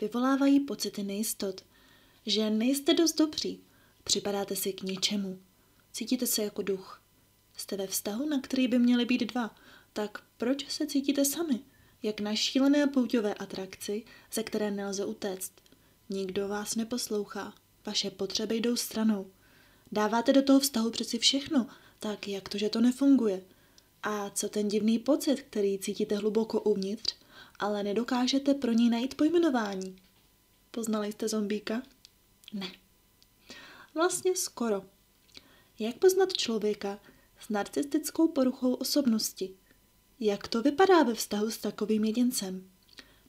vyvolávají pocity nejistot, že nejste dost dobří, připadáte si k ničemu, cítíte se jako duch. Jste ve vztahu, na který by měly být dva, tak proč se cítíte sami? Jak na šílené pouťové atrakci, ze které nelze utéct. Nikdo vás neposlouchá, vaše potřeby jdou stranou. Dáváte do toho vztahu přeci všechno, tak jak to, že to nefunguje? A co ten divný pocit, který cítíte hluboko uvnitř, ale nedokážete pro ní najít pojmenování? Poznali jste zombíka? Ne. Vlastně skoro. Jak poznat člověka s narcistickou poruchou osobnosti? Jak to vypadá ve vztahu s takovým jedincem?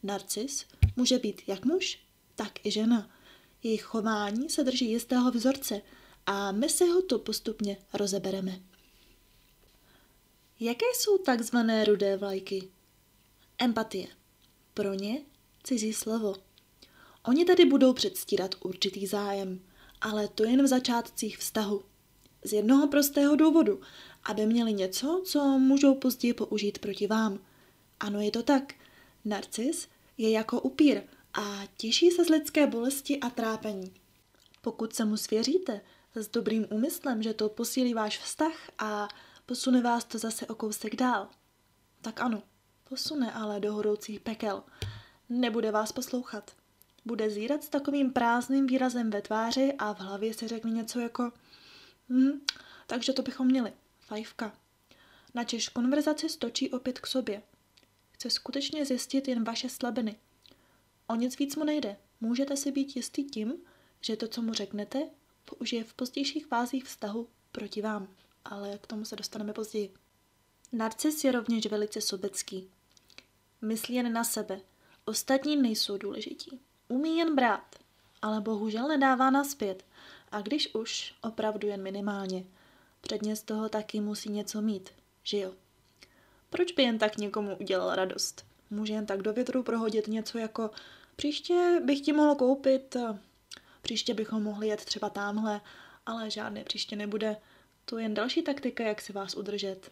Narcis může být jak muž, tak i žena. Jejich chování se drží jistého vzorce a my se ho to postupně rozebereme. Jaké jsou takzvané rudé vlajky? Empatie. Pro ně cizí slovo. Oni tady budou předstírat určitý zájem, ale to jen v začátcích vztahu. Z jednoho prostého důvodu, aby měli něco, co můžou později použít proti vám. Ano, je to tak. Narcis je jako upír a těší se z lidské bolesti a trápení. Pokud se mu svěříte s dobrým úmyslem, že to posílí váš vztah a posune vás to zase o kousek dál, tak ano, posune ale do hodoucích pekel. Nebude vás poslouchat. Bude zírat s takovým prázdným výrazem ve tváři a v hlavě se řekne něco jako hm, takže to bychom měli. Fajfka. Načež konverzaci stočí opět k sobě. Chce skutečně zjistit jen vaše slabiny. O nic víc mu nejde. Můžete si být jistý tím, že to, co mu řeknete, použije v pozdějších fázích vztahu proti vám. Ale k tomu se dostaneme později. Narcis je rovněž velice sobecký. Myslí jen na sebe. Ostatní nejsou důležití. Umí jen brát, ale bohužel nedává naspět. A když už, opravdu jen minimálně. Předně z toho taky musí něco mít, že jo? Proč by jen tak někomu udělal radost? Může jen tak do větru prohodit něco jako příště bych ti mohl koupit, příště bychom mohli jet třeba tamhle, ale žádné příště nebude. To je jen další taktika, jak si vás udržet.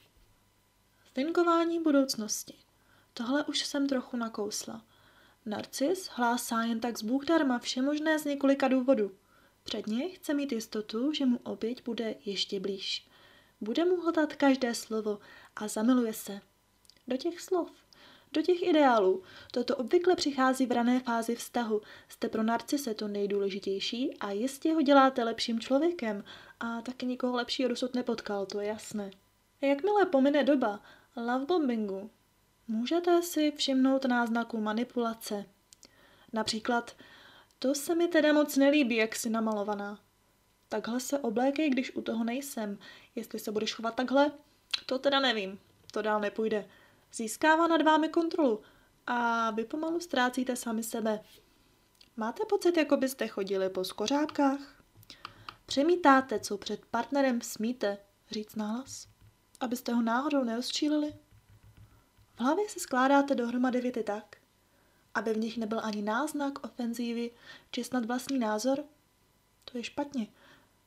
Thinkování budoucnosti. Tohle už jsem trochu nakousla. Narcis hlásá jen tak z Bůh darma vše možné z několika důvodů. Předně chce mít jistotu, že mu oběť bude ještě blíž. Bude mu hltat každé slovo a zamiluje se. Do těch slov, do těch ideálů. Toto obvykle přichází v rané fázi vztahu. Jste pro narcise to nejdůležitější a jistě ho děláte lepším člověkem a taky nikoho lepšího dosud nepotkal, to je jasné. Jakmile pomine doba lovebombingu, můžete si všimnout náznaku manipulace. Například to se mi teda moc nelíbí, jak jsi namalovaná. Takhle se oblékej, když u toho nejsem. Jestli se budeš chovat takhle, to teda nevím. To dál nepůjde. Získává nad vámi kontrolu a vy pomalu ztrácíte sami sebe. Máte pocit, jako byste chodili po skořápkách? Přemítáte, co před partnerem smíte říct nahlas, abyste ho náhodou nerozčílili? V hlavě se skládáte dohromady věty tak, aby v nich nebyl ani náznak ofenzívy či snad vlastní názor? To je špatně.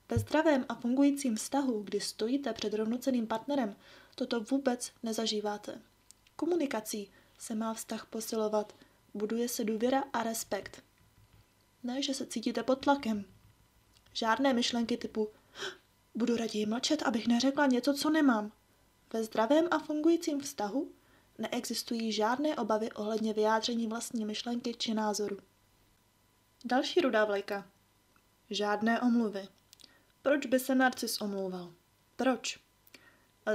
Ve zdravém a fungujícím vztahu, kdy stojíte před rovnoceným partnerem, toto vůbec nezažíváte. Komunikací se má vztah posilovat, buduje se důvěra a respekt. Ne, že se cítíte pod tlakem. Žádné myšlenky typu budu raději mlčet, abych neřekla něco, co nemám. Ve zdravém a fungujícím vztahu neexistují žádné obavy ohledně vyjádření vlastní myšlenky či názoru. Další rudá vlajka. Žádné omluvy. Proč by se narcis omlouval? Proč?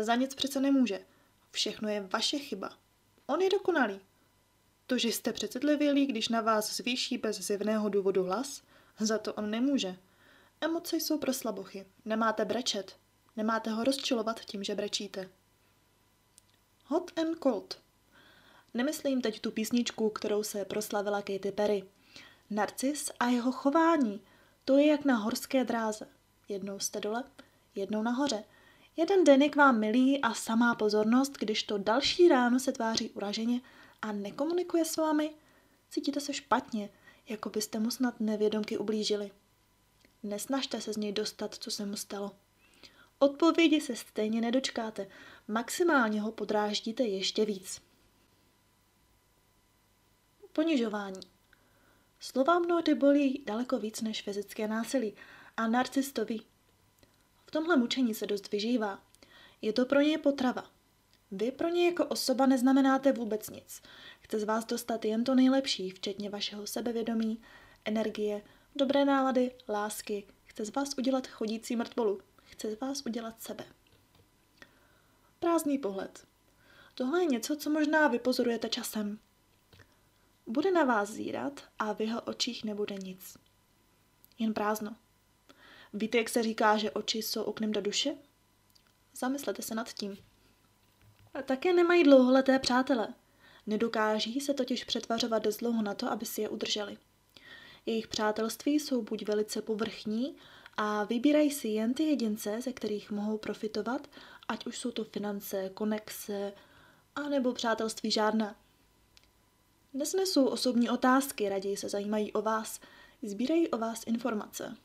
Za nic přece nemůže. Všechno je vaše chyba. On je dokonalý. To, že jste přecitlivělí, když na vás zvýší bez zjevného důvodu hlas, za to on nemůže. Emoce jsou pro slabochy. Nemáte brečet. Nemáte ho rozčilovat tím, že brečíte. Hot and Cold. Nemyslím teď tu písničku, kterou se proslavila Katy Perry. Narcis a jeho chování, to je jak na horské dráze. Jednou jste dole, jednou nahoře. Jeden den je k vám milý a samá pozornost, když to další ráno se tváří uraženě a nekomunikuje s vámi. Cítíte se špatně, jako byste mu snad nevědomky ublížili. Nesnažte se z něj dostat, co se mu stalo. Odpovědi se stejně nedočkáte, maximálně ho podráždíte ještě víc. Ponižování. Slova mnohdy bolí daleko víc než fyzické násilí a narcis to ví. V tomhle mučení se dost vyžívá. Je to pro něj potrava. Vy pro něj jako osoba neznamenáte vůbec nic. Chce z vás dostat jen to nejlepší, včetně vašeho sebevědomí, energie, dobré nálady, lásky. Chce z vás udělat chodící mrtvolu. Chce z vás udělat sebe. Prázdný pohled. Tohle je něco, co možná vypozorujete časem. Bude na vás zírat a v jeho očích nebude nic. Jen prázdno. Víte, jak se říká, že oči jsou oknem do duše? Zamyslete se nad tím. A také nemají dlouholeté přátele. Nedokáží se totiž přetvařovat dost dlouho na to, aby si je udrželi. Jejich přátelství jsou buď velice povrchní a vybírají si jen ty jedince, ze kterých mohou profitovat, ať už jsou to finance, konexe, anebo přátelství žádná. Nesnesou osobní otázky, raději se zajímají o vás, sbírají o vás informace.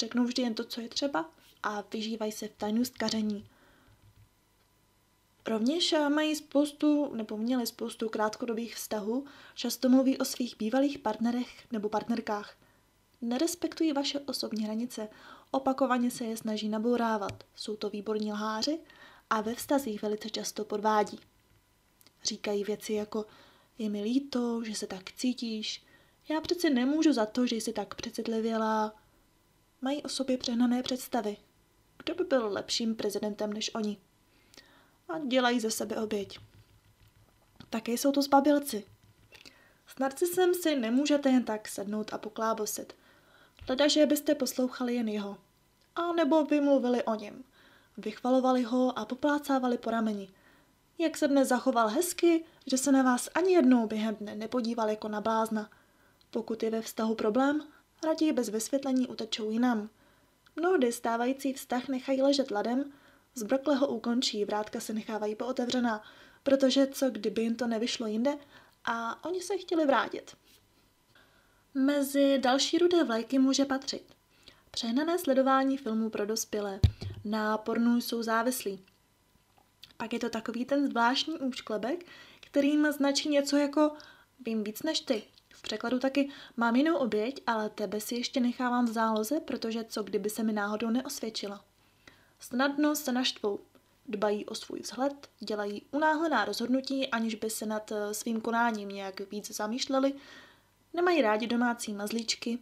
Řeknou vždy jen to, co je třeba a vyžívají se v tajnůstkaření. Rovněž mají spoustu, nebo měli spoustu krátkodobých vztahů, často mluví o svých bývalých partnerech nebo partnerkách. Nerespektují vaše osobní hranice, opakovaně se je snaží nabourávat, jsou to výborní lháři a ve vztazích velice často podvádí. Říkají věci jako je mi líto, že se tak cítíš, já přece nemůžu za to, že jsi tak přecitlivělá. Mají o sobě přehnané představy. Kdo by byl lepším prezidentem než oni? A dělají ze sebe oběť. Také jsou to zbabilci. S narcisem si nemůžete jen tak sednout a poklábosit. Hleda, že byste poslouchali jen jeho. A nebo vymluvili o něm. Vychvalovali ho a poplácávali po rameni. Jak se dnes zachoval hezky, že se na vás ani jednou během dne nepodíval jako na blázna. Pokud je ve vztahu problém, raději bez vysvětlení utečou jinam. Mnohdy stávající vztah nechají ležet ladem, zbrkle ho ukončí, vrátka se nechávají pootevřená, protože co kdyby jim to nevyšlo jinde a oni se chtěli vrátit. Mezi další rudé vlajky může patřit přehnané sledování filmů pro dospělé, na pornu jsou závislí. Pak je to takový ten zvláštní úšklebek, kterým značí něco jako vím víc než ty. V překladu taky mám jinou oběť, ale tebe si ještě nechávám v záloze, protože co kdyby se mi náhodou neosvědčila. Snadno se naštvou, dbají o svůj vzhled, dělají unáhlená rozhodnutí, aniž by se nad eh, svým konáním nějak víc zamýšleli, nemají rádi domácí mazlíčky,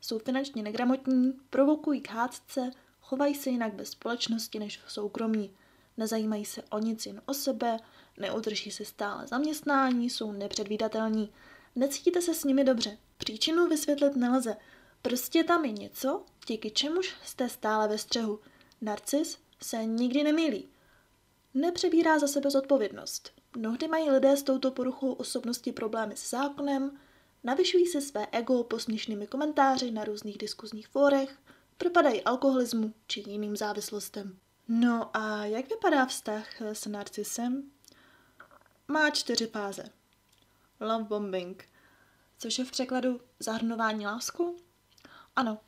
jsou finančně negramotní, provokují k hádce, chovají se jinak bez společnosti než v soukromí, nezajímají se o nic jen o sebe, neudrží se stále zaměstnání, jsou nepředvídatelní, necítíte se s nimi dobře, příčinu vysvětlit nelze, prostě tam je něco, díky čemuž jste stále ve střehu. Narcis se nikdy nemýlí. Nepřebírá za sebe zodpovědnost. Mnohdy mají lidé s touto poruchou osobnosti problémy s zákonem, navyšují si své ego posměšnými komentáři na různých diskuzních fórech, propadají alkoholismu či jiným závislostem. No a jak vypadá vztah s narcisem? Má čtyři fáze. Love bombing, což je v překladu zahrnování lásku. Ano,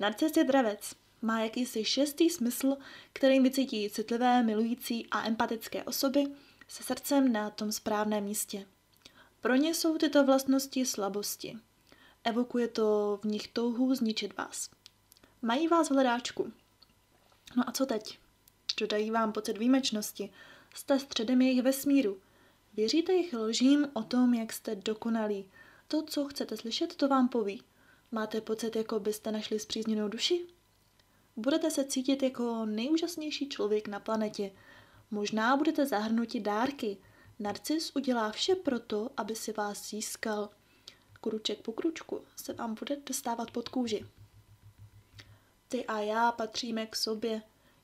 narcis je dravec. Má jakýsi šestý smysl, kterým vycítí citlivé, milující a empatické osoby se srdcem na tom správném místě. Pro ně jsou tyto vlastnosti slabosti. Evokuje to v nich touhu zničit vás. Mají vás v hledáčku. No a co teď? Dodají vám pocit výjimečnosti. Jste středem jejich vesmíru. Věříte jejich lžím o tom, jak jste dokonalí. To, co chcete slyšet, to vám poví. Máte pocit, jako byste našli zpřízněnou duši? Budete se cítit jako nejúžasnější člověk na planetě. Možná budete zahrnuti dárky. Narcis udělá vše proto, aby si vás získal. Kruček po kručku se vám bude dostávat pod kůži. Ty a já patříme k sobě.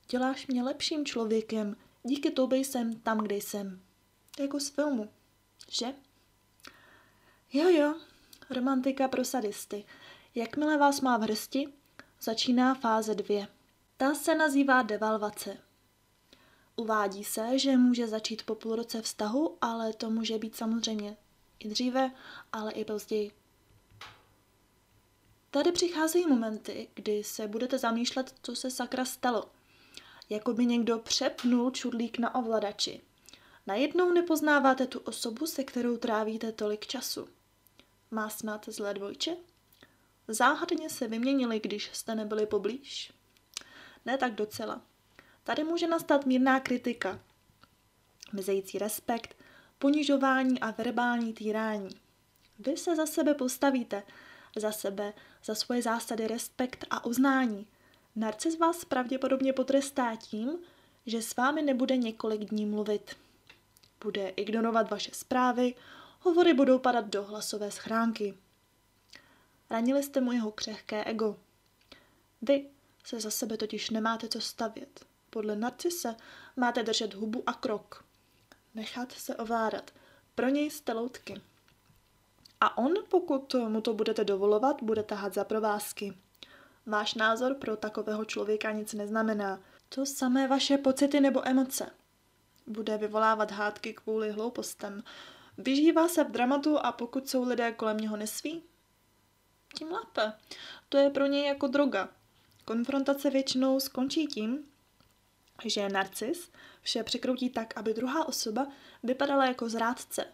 Děláš mě lepším člověkem. Díky tobě jsem tam, kde jsem. Jako z filmu. Že? Jo, jo. Romantika pro sadisty. Jakmile vás má v hrsti, začíná fáze dvě. Ta se nazývá devalvace. Uvádí se, že může začít po půl roce vztahu, ale to může být samozřejmě i dříve, ale i později. Tady přicházejí momenty, kdy se budete zamýšlet, co se sakra stalo. Jako by někdo přepnul čudlík na ovladači. Najednou nepoznáváte tu osobu, se kterou trávíte tolik času. Má snad zlé dvojče? Záhadně se vyměnili, když jste nebyli poblíž? Ne tak docela. Tady může nastat mírná kritika, mizející respekt, ponižování a verbální týrání. Vy se za sebe postavíte, za sebe, za svoje zásady respekt a uznání. Narcis vás pravděpodobně potrestá tím, že s vámi nebude několik dní mluvit. Bude ignorovat vaše zprávy, hovory budou padat do hlasové schránky. Ranili jste mu jeho křehké ego. Vy se za sebe totiž nemáte co stavět. Podle narcise máte držet hubu a krok. Nechat se ovládat. Pro něj jste loutky. A on, pokud mu to budete dovolovat, bude tahat za provázky. Váš názor pro takového člověka nic neznamená. To samé vaše pocity nebo emoce. Bude vyvolávat hádky kvůli hloupostem. Vyžívá se v dramatu a pokud jsou lidé kolem něho nesví, tím lépe. To je pro něj jako droga. Konfrontace většinou skončí tím, že narcis vše překroutí tak, aby druhá osoba vypadala jako zrádce.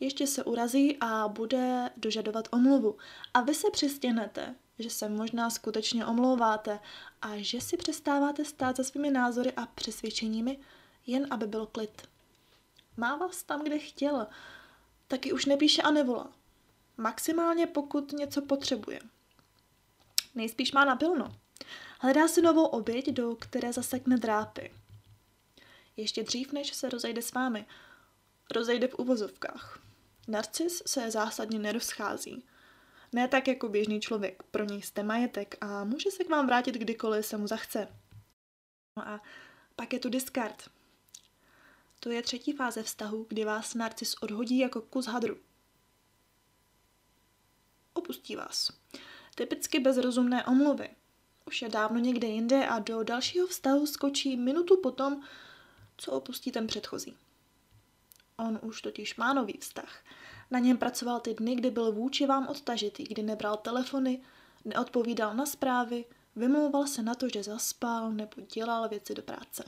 Ještě se urazí a bude dožadovat omluvu. A vy se přistěhnete, že se možná skutečně omlouváte a že si přestáváte stát za svými názory a přesvědčeními, jen aby byl klid. Má vás tam, kde chtěl, taky už nepíše a nevolá. Maximálně pokud něco potřebuje. Nejspíš má napilno. Hledá si novou oběť, do které zasekne drápy. Ještě dřív, než se rozejde s vámi. Rozejde v uvozovkách. Narcis se zásadně nerozchází. Ne tak jako běžný člověk, pro něj jste majetek a může se k vám vrátit kdykoliv se mu zachce. No a pak je tu discard. To je třetí fáze vztahu, kdy vás narcis odhodí jako kus hadru. Opustí vás. Typicky bez rozumné omluvy. Už je dávno někde jinde a do dalšího vztahu skočí minutu potom, co opustí ten předchozí. On už totiž má nový vztah. Na něm pracoval ty dny, kdy byl vůči vám odtažitý, kdy nebral telefony, neodpovídal na zprávy, vymlouval se na to, že zaspal nebo dělal věci do práce.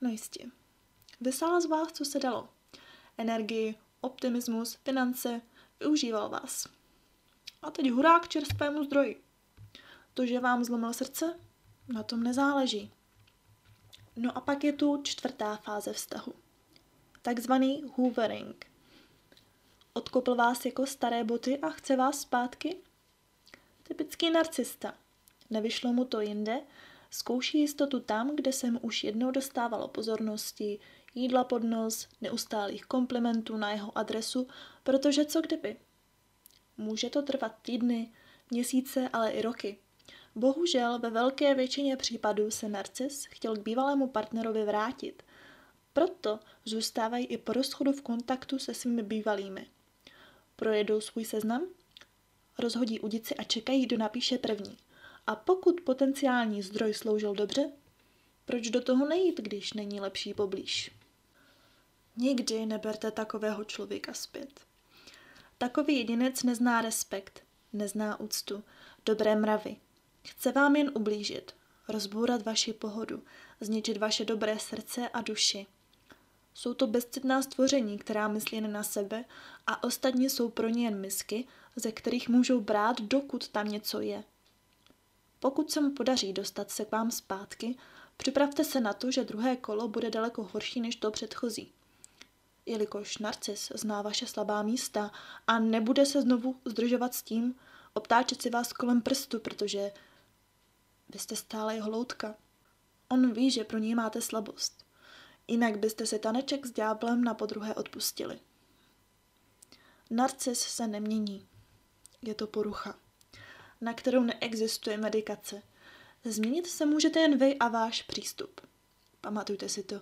No jistě. Vysál z vás, co se dalo. Energii, optimismus, finance, využíval vás. A teď hurá k čerstvému zdroji. To, že vám zlomil srdce, na tom nezáleží. No a pak je tu čtvrtá fáze vztahu. Takzvaný hoovering. Odkopl vás jako staré boty a chce vás zpátky? Typický narcista. Nevyšlo mu to jinde, zkouší jistotu tam, kde se mu už jednou dostávalo pozornosti, jídla pod nos, neustálých komplimentů na jeho adresu, protože co kdyby? Může to trvat týdny, měsíce, ale i roky. Bohužel ve velké většině případů se narcis chtěl k bývalému partnerovi vrátit. Proto zůstávají i po rozchodu v kontaktu se svými bývalými. Projedou svůj seznam, rozhodí udici a čekají, kdo napíše první. A pokud potenciální zdroj sloužil dobře, proč do toho nejít, když není lepší poblíž? Nikdy neberte takového člověka zpět. Takový jedinec nezná respekt, nezná úctu, dobré mravy, Chce vám jen ublížit, rozbourat vaši pohodu, zničit vaše dobré srdce a duši. Jsou to bezcitná stvoření, která myslí jen na sebe a ostatní jsou pro ně jen misky, ze kterých můžou brát, dokud tam něco je. Pokud se mu podaří dostat se k vám zpátky, připravte se na to, že druhé kolo bude daleko horší než to předchozí. Jelikož narcis zná vaše slabá místa a nebude se znovu zdržovat s tím, obtáčet si vás kolem prstu, protože vy jste stále jeho loutka. On ví, že pro něj máte slabost. Jinak byste si taneček s ďáblem na podruhé odpustili. Narcis se nemění. Je to porucha, na kterou neexistuje medikace. Změnit se můžete jen vy a váš přístup. Pamatujte si to.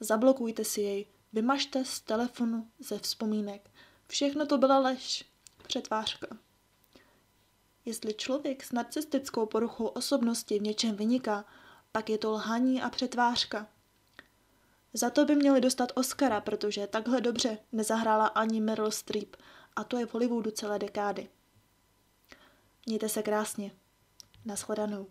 Zablokujte si jej. Vymažte z telefonu, ze vzpomínek. Všechno to byla lež. Přetvářka. Jestli člověk s narcistickou poruchou osobnosti v něčem vyniká, pak je to lhaní a přetvářka. Za to by měli dostat Oscara, protože takhle dobře nezahrála ani Meryl Streep a to je v Hollywoodu celé dekády. Mějte se krásně. Naschledanou.